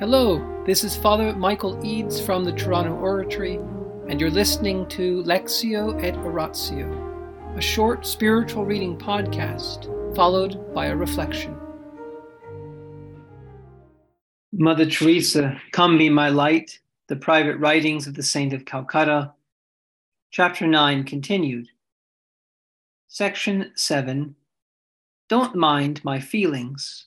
Hello, this is Father Michael Eads from the Toronto Oratory, and you're listening to Lectio et Oratio, a short spiritual reading podcast followed by a reflection. Mother Teresa, Come Be My Light, the Private Writings of the Saint of Calcutta, Chapter 9 continued. Section 7 Don't Mind My Feelings.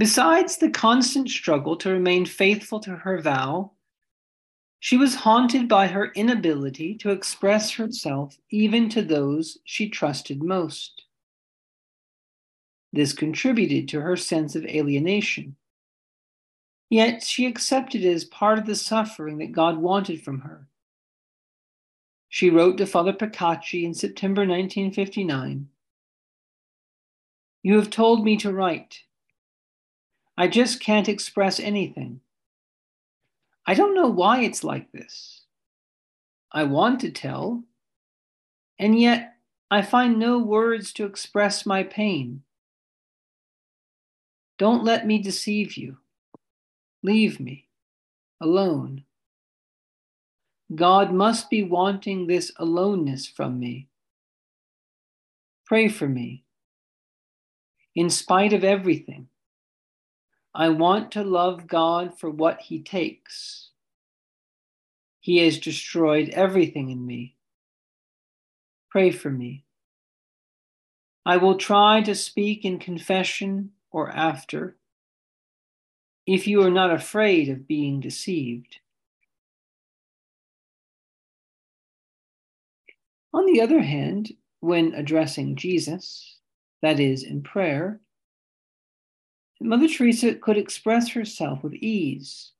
Besides the constant struggle to remain faithful to her vow, she was haunted by her inability to express herself even to those she trusted most. This contributed to her sense of alienation. Yet she accepted it as part of the suffering that God wanted from her. She wrote to Father Picachy in September 1959 You have told me to write. I just can't express anything. I don't know why it's like this. I want to tell, and yet I find no words to express my pain. Don't let me deceive you. Leave me alone. God must be wanting this aloneness from me. Pray for me. In spite of everything, I want to love God for what he takes. He has destroyed everything in me. Pray for me. I will try to speak in confession or after, if you are not afraid of being deceived. On the other hand, when addressing Jesus, that is, in prayer, Mother Teresa could express herself with ease.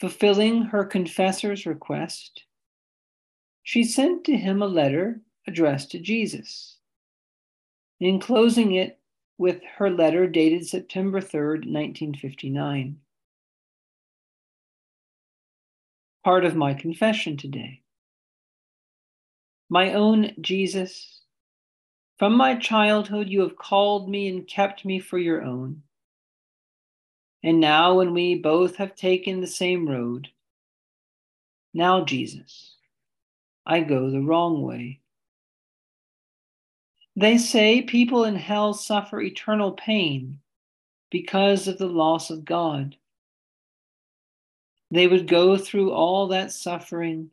Fulfilling her confessor's request, she sent to him a letter addressed to Jesus, enclosing it with her letter dated September 3rd, 1959. Part of my confession today. My own Jesus, from my childhood, you have called me and kept me for your own. And now, when we both have taken the same road, now, Jesus, I go the wrong way. They say people in hell suffer eternal pain because of the loss of God. They would go through all that suffering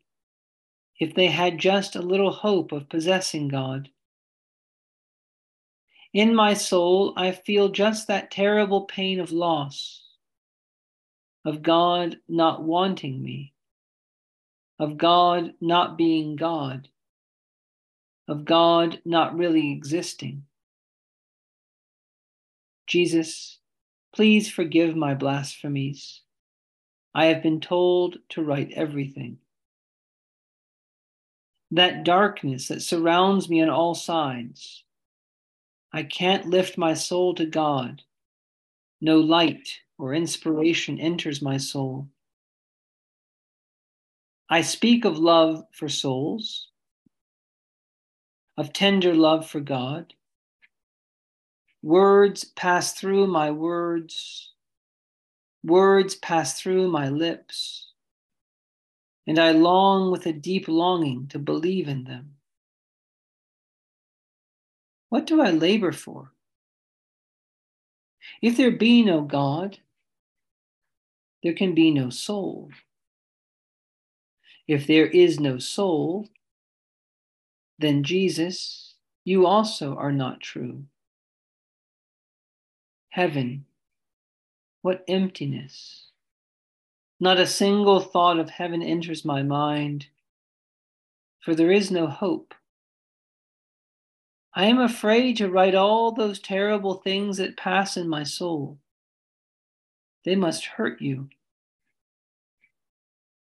if they had just a little hope of possessing God. In my soul, I feel just that terrible pain of loss, of God not wanting me, of God not being God, of God not really existing. Jesus, please forgive my blasphemies. I have been told to write everything. That darkness that surrounds me on all sides, I can't lift my soul to God. No light or inspiration enters my soul. I speak of love for souls, of tender love for God. Words pass through my words, words pass through my lips, and I long with a deep longing to believe in them. What do I labor for? If there be no God, there can be no soul. If there is no soul, then Jesus, you also are not true. Heaven, what emptiness. Not a single thought of heaven enters my mind, for there is no hope. I am afraid to write all those terrible things that pass in my soul. They must hurt you.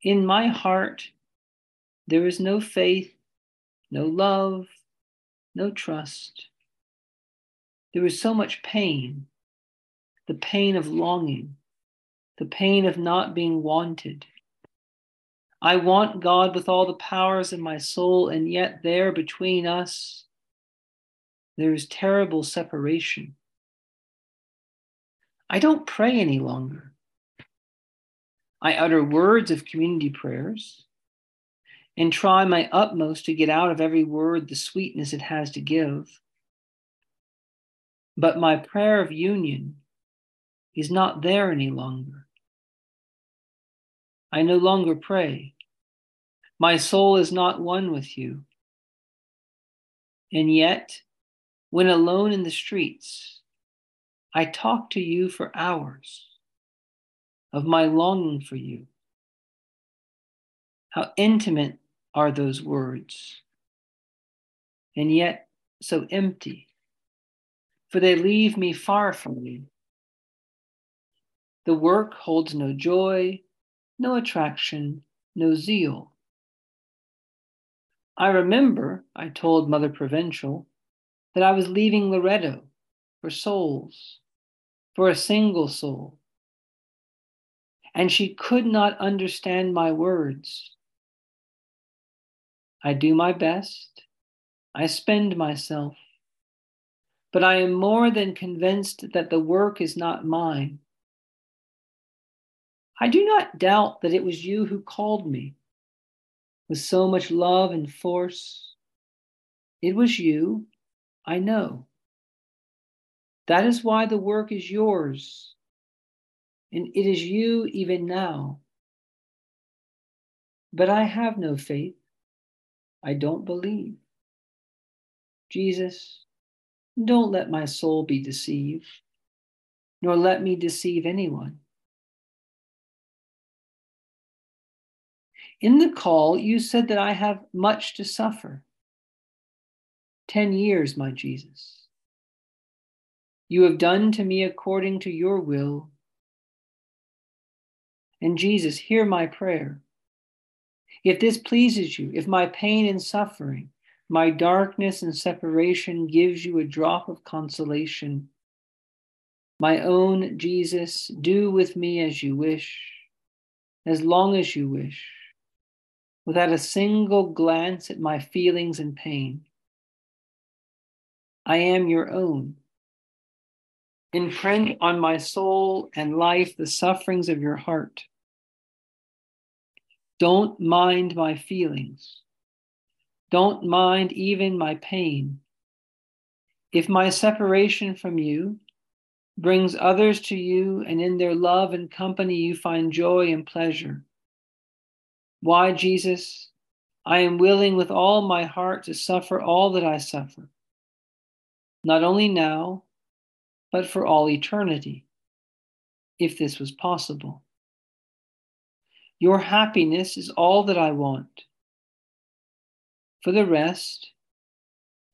In my heart, there is no faith, no love, no trust. There is so much pain the pain of longing, the pain of not being wanted. I want God with all the powers in my soul, and yet there between us, there is terrible separation. I don't pray any longer. I utter words of community prayers and try my utmost to get out of every word the sweetness it has to give. But my prayer of union is not there any longer. I no longer pray. My soul is not one with you. And yet, when alone in the streets, I talk to you for hours of my longing for you. How intimate are those words, and yet so empty, for they leave me far from you. The work holds no joy, no attraction, no zeal. I remember, I told Mother Provincial, that I was leaving Loreto for souls, for a single soul. And she could not understand my words. I do my best, I spend myself, but I am more than convinced that the work is not mine. I do not doubt that it was you who called me with so much love and force. It was you, I know. That is why the work is yours, and it is you even now. But I have no faith. I don't believe. Jesus, don't let my soul be deceived, nor let me deceive anyone. In the call, you said that I have much to suffer. Ten years, my Jesus. You have done to me according to your will. And Jesus, hear my prayer. If this pleases you, if my pain and suffering, my darkness and separation gives you a drop of consolation, my own Jesus, do with me as you wish, as long as you wish without a single glance at my feelings and pain. I am your own. Imprint on my soul and life the sufferings of your heart. Don't mind my feelings. Don't mind even my pain. If my separation from you brings others to you, and in their love and company you find joy and pleasure, why, Jesus, I am willing with all my heart to suffer all that I suffer, not only now, but for all eternity, if this was possible. Your happiness is all that I want. For the rest,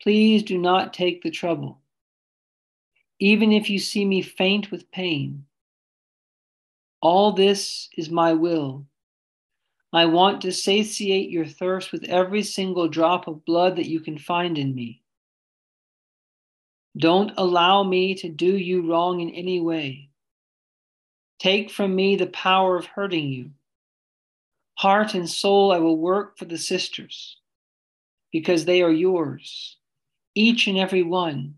please do not take the trouble, even if you see me faint with pain. All this is my will I want to satiate your thirst with every single drop of blood that you can find in me. Don't allow me to do you wrong in any way. Take from me the power of hurting you. Heart and soul, I will work for the sisters because they are yours. Each and every one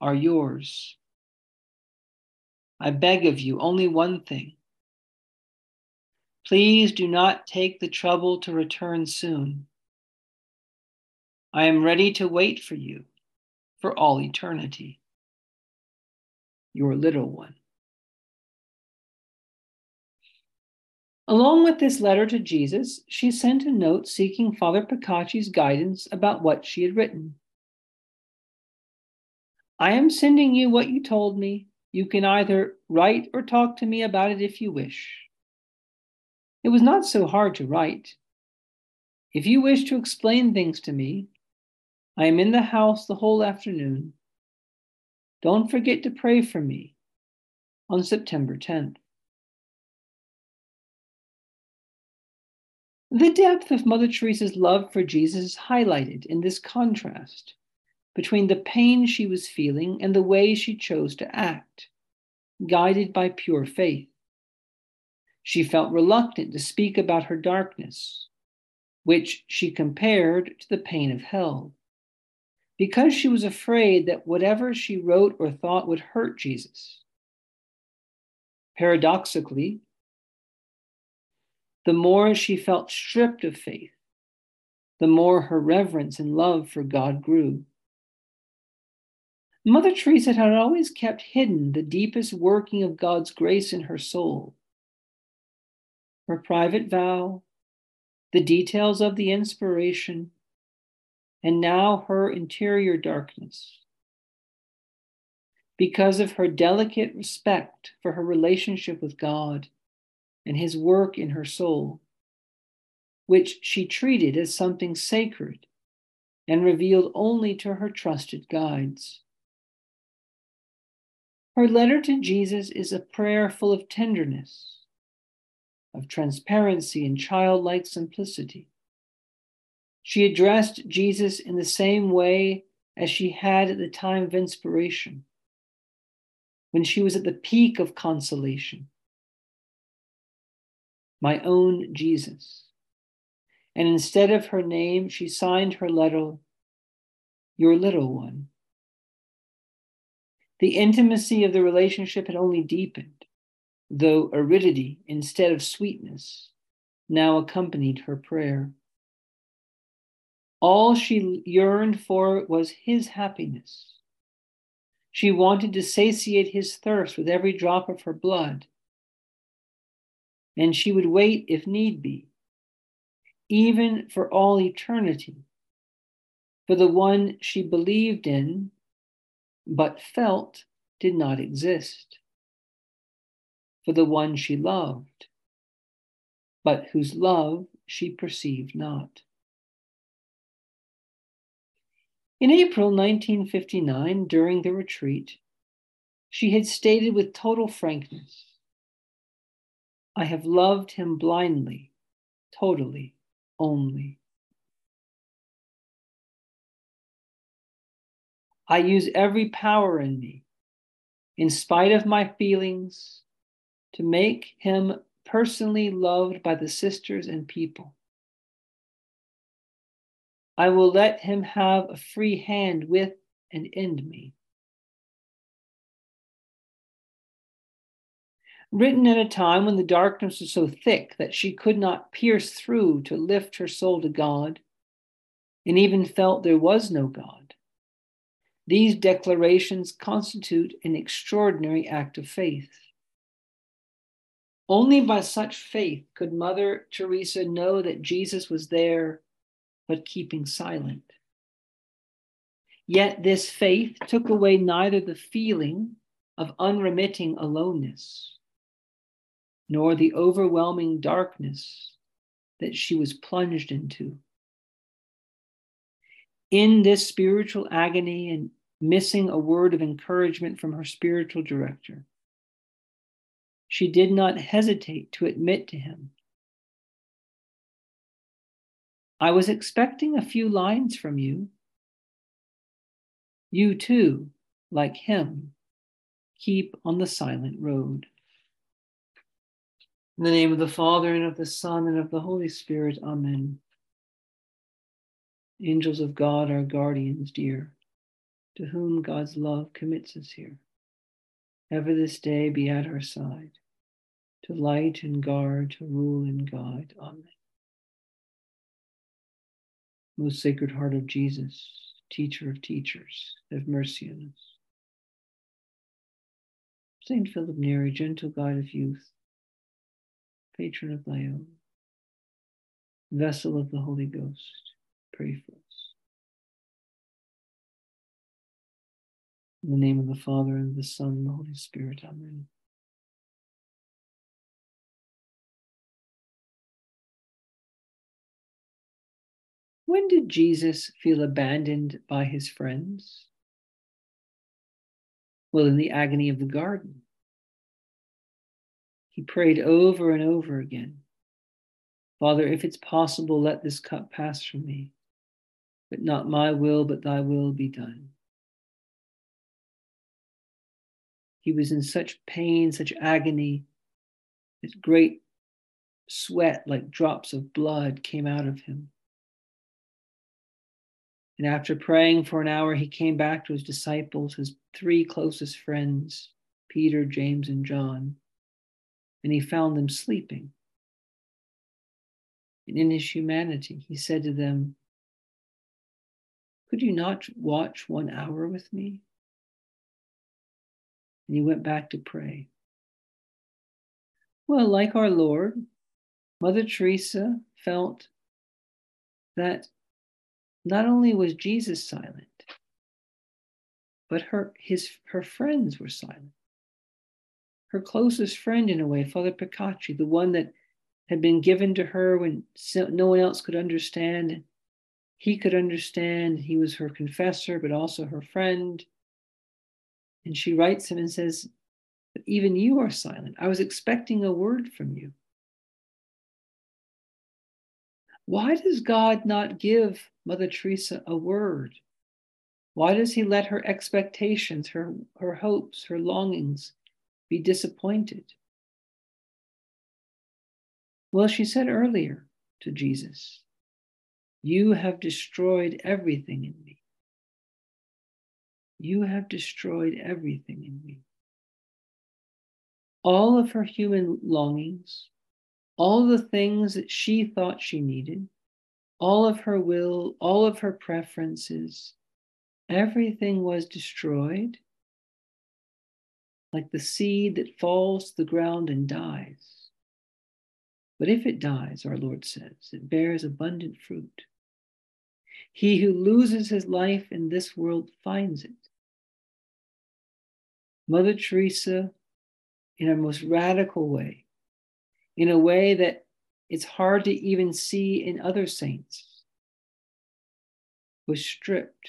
are yours. I beg of you only one thing Please do not take the trouble to return soon. I am ready to wait for you for all eternity. Your little one. Along with this letter to Jesus, she sent a note seeking Father Picachy's guidance about what she had written. I am sending you what you told me. You can either write or talk to me about it if you wish. It was not so hard to write. If you wish to explain things to me, I am in the house the whole afternoon. Don't forget to pray for me on September 10th. The depth of Mother Teresa's love for Jesus is highlighted in this contrast between the pain she was feeling and the way she chose to act, guided by pure faith. She felt reluctant to speak about her darkness, which she compared to the pain of hell, because she was afraid that whatever she wrote or thought would hurt Jesus. Paradoxically, the more she felt stripped of faith, the more her reverence and love for God grew. Mother Teresa had always kept hidden the deepest working of God's grace in her soul. Her private vow, the details of the inspiration, and now her interior darkness. Because of her delicate respect for her relationship with God and his work in her soul, which she treated as something sacred and revealed only to her trusted guides. Her letter to Jesus is a prayer full of tenderness, of transparency and childlike simplicity. She addressed Jesus in the same way as she had at the time of inspiration, when she was at the peak of consolation. My own Jesus. And instead of her name, she signed her letter, Your Little One. The intimacy of the relationship had only deepened, though aridity instead of sweetness now accompanied her prayer. All she yearned for was his happiness. She wanted to satiate his thirst with every drop of her blood. And she would wait if need be, even for all eternity, for the one she believed in but felt did not exist, for the one she loved, but whose love she perceived not. In April 1959, during the retreat, she had stated with total frankness I have loved him blindly, totally, only. I use every power in me, in spite of my feelings, to make him personally loved by the sisters and people. I will let him have a free hand with and in me. Written at a time when the darkness was so thick that she could not pierce through to lift her soul to God, and even felt there was no God. These declarations constitute an extraordinary act of faith. Only by such faith could Mother Teresa know that Jesus was there but keeping silent. Yet this faith took away neither the feeling of unremitting aloneness nor the overwhelming darkness that she was plunged into. In this spiritual agony and missing a word of encouragement from her spiritual director, she did not hesitate to admit to him I was expecting a few lines from you. You too, like him, keep on the silent road. In the name of the Father, and of the Son, and of the Holy Spirit, Amen. Angels of God, our guardians dear, to whom God's love commits us here, ever this day be at our side, to light and guard, to rule and guide. Amen. Most Sacred Heart of Jesus, Teacher of teachers, have mercy on us. Saint Philip Neri, gentle guide of youth, patron of own, vessel of the Holy Ghost, pray for us. In the name of the Father, and the Son, and the Holy Spirit, Amen. When did Jesus feel abandoned by his friends? Well, in the agony of the garden. He prayed over and over again Father, if it's possible, let this cup pass from me, but not my will, but thy will be done. He was in such pain, such agony, that great sweat, like drops of blood, came out of him. And after praying for an hour, he came back to his disciples, his three closest friends, Peter, James, and John. and he found them sleeping. And in his humanity, he said to them, Could you not watch one hour with me? And he went back to pray. Well, like our Lord, Mother Teresa felt that not only was Jesus silent, but her his her friends were silent. Her closest friend, in a way, Father Picachy, the one that had been given to her when no one else could understand. He could understand. He was her confessor, but also her friend. And she writes him and says, But even you are silent. I was expecting a word from you. Why does God not give Mother Teresa a word? Why does he let her expectations, her, her hopes, her longings be disappointed? Well, she said earlier to Jesus, You have destroyed everything in me. You have destroyed everything in me. All of her human longings, all the things that she thought she needed, all of her will, all of her preferences, everything was destroyed like the seed that falls to the ground and dies. But if it dies, our Lord says, it bears abundant fruit. He who loses his life in this world finds it. Mother Teresa, in a most radical way, in a way that it's hard to even see in other saints, was stripped,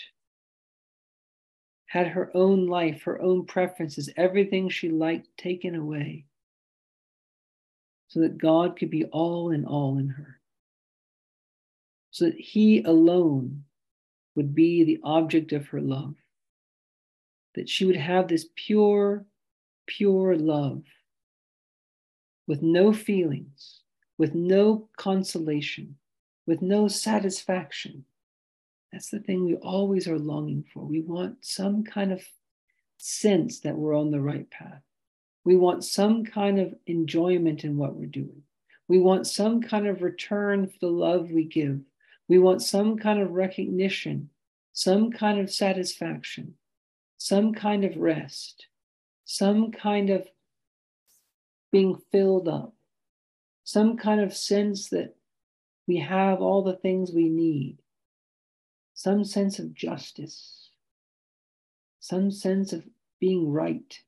had her own life, her own preferences, everything she liked taken away, so that God could be all in all in her, so that He alone would be the object of her love, that she would have this pure, pure love with no feelings, with no consolation, with no satisfaction. That's the thing we always are longing for. We want some kind of sense that we're on the right path. We want some kind of enjoyment in what we're doing. We want some kind of return for the love we give. We want some kind of recognition, some kind of satisfaction, some kind of rest, some kind of being filled up, some kind of sense that we have all the things we need, some sense of justice, some sense of being right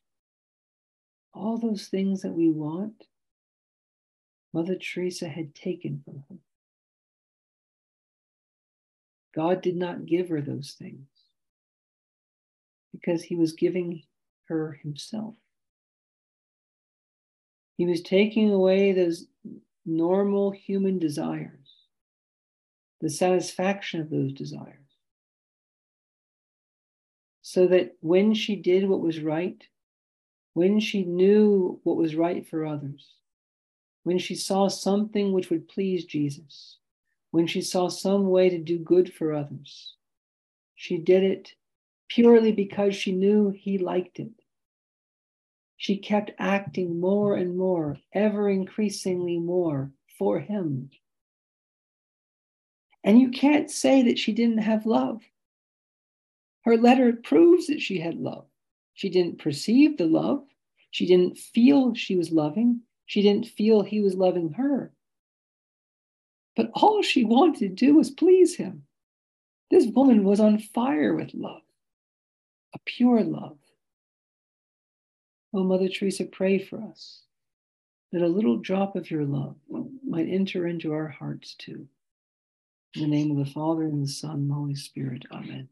all those things that we want, Mother Teresa had taken from her. God did not give her those things because he was giving her himself. He was taking away those normal human desires, the satisfaction of those desires, so that when she did what was right, when she knew what was right for others, when she saw something which would please Jesus, when she saw some way to do good for others, she did it purely because she knew he liked it. She kept acting more and more, ever increasingly more for him. And you can't say that she didn't have love. Her letter proves that she had love. She didn't perceive the love. She didn't feel she was loving. She didn't feel he was loving her. But all she wanted to do was please him. This woman was on fire with love, a pure love. Oh, Mother Teresa, pray for us that a little drop of your love might enter into our hearts too. In the name of the Father, and the Son, and the Holy Spirit. Amen.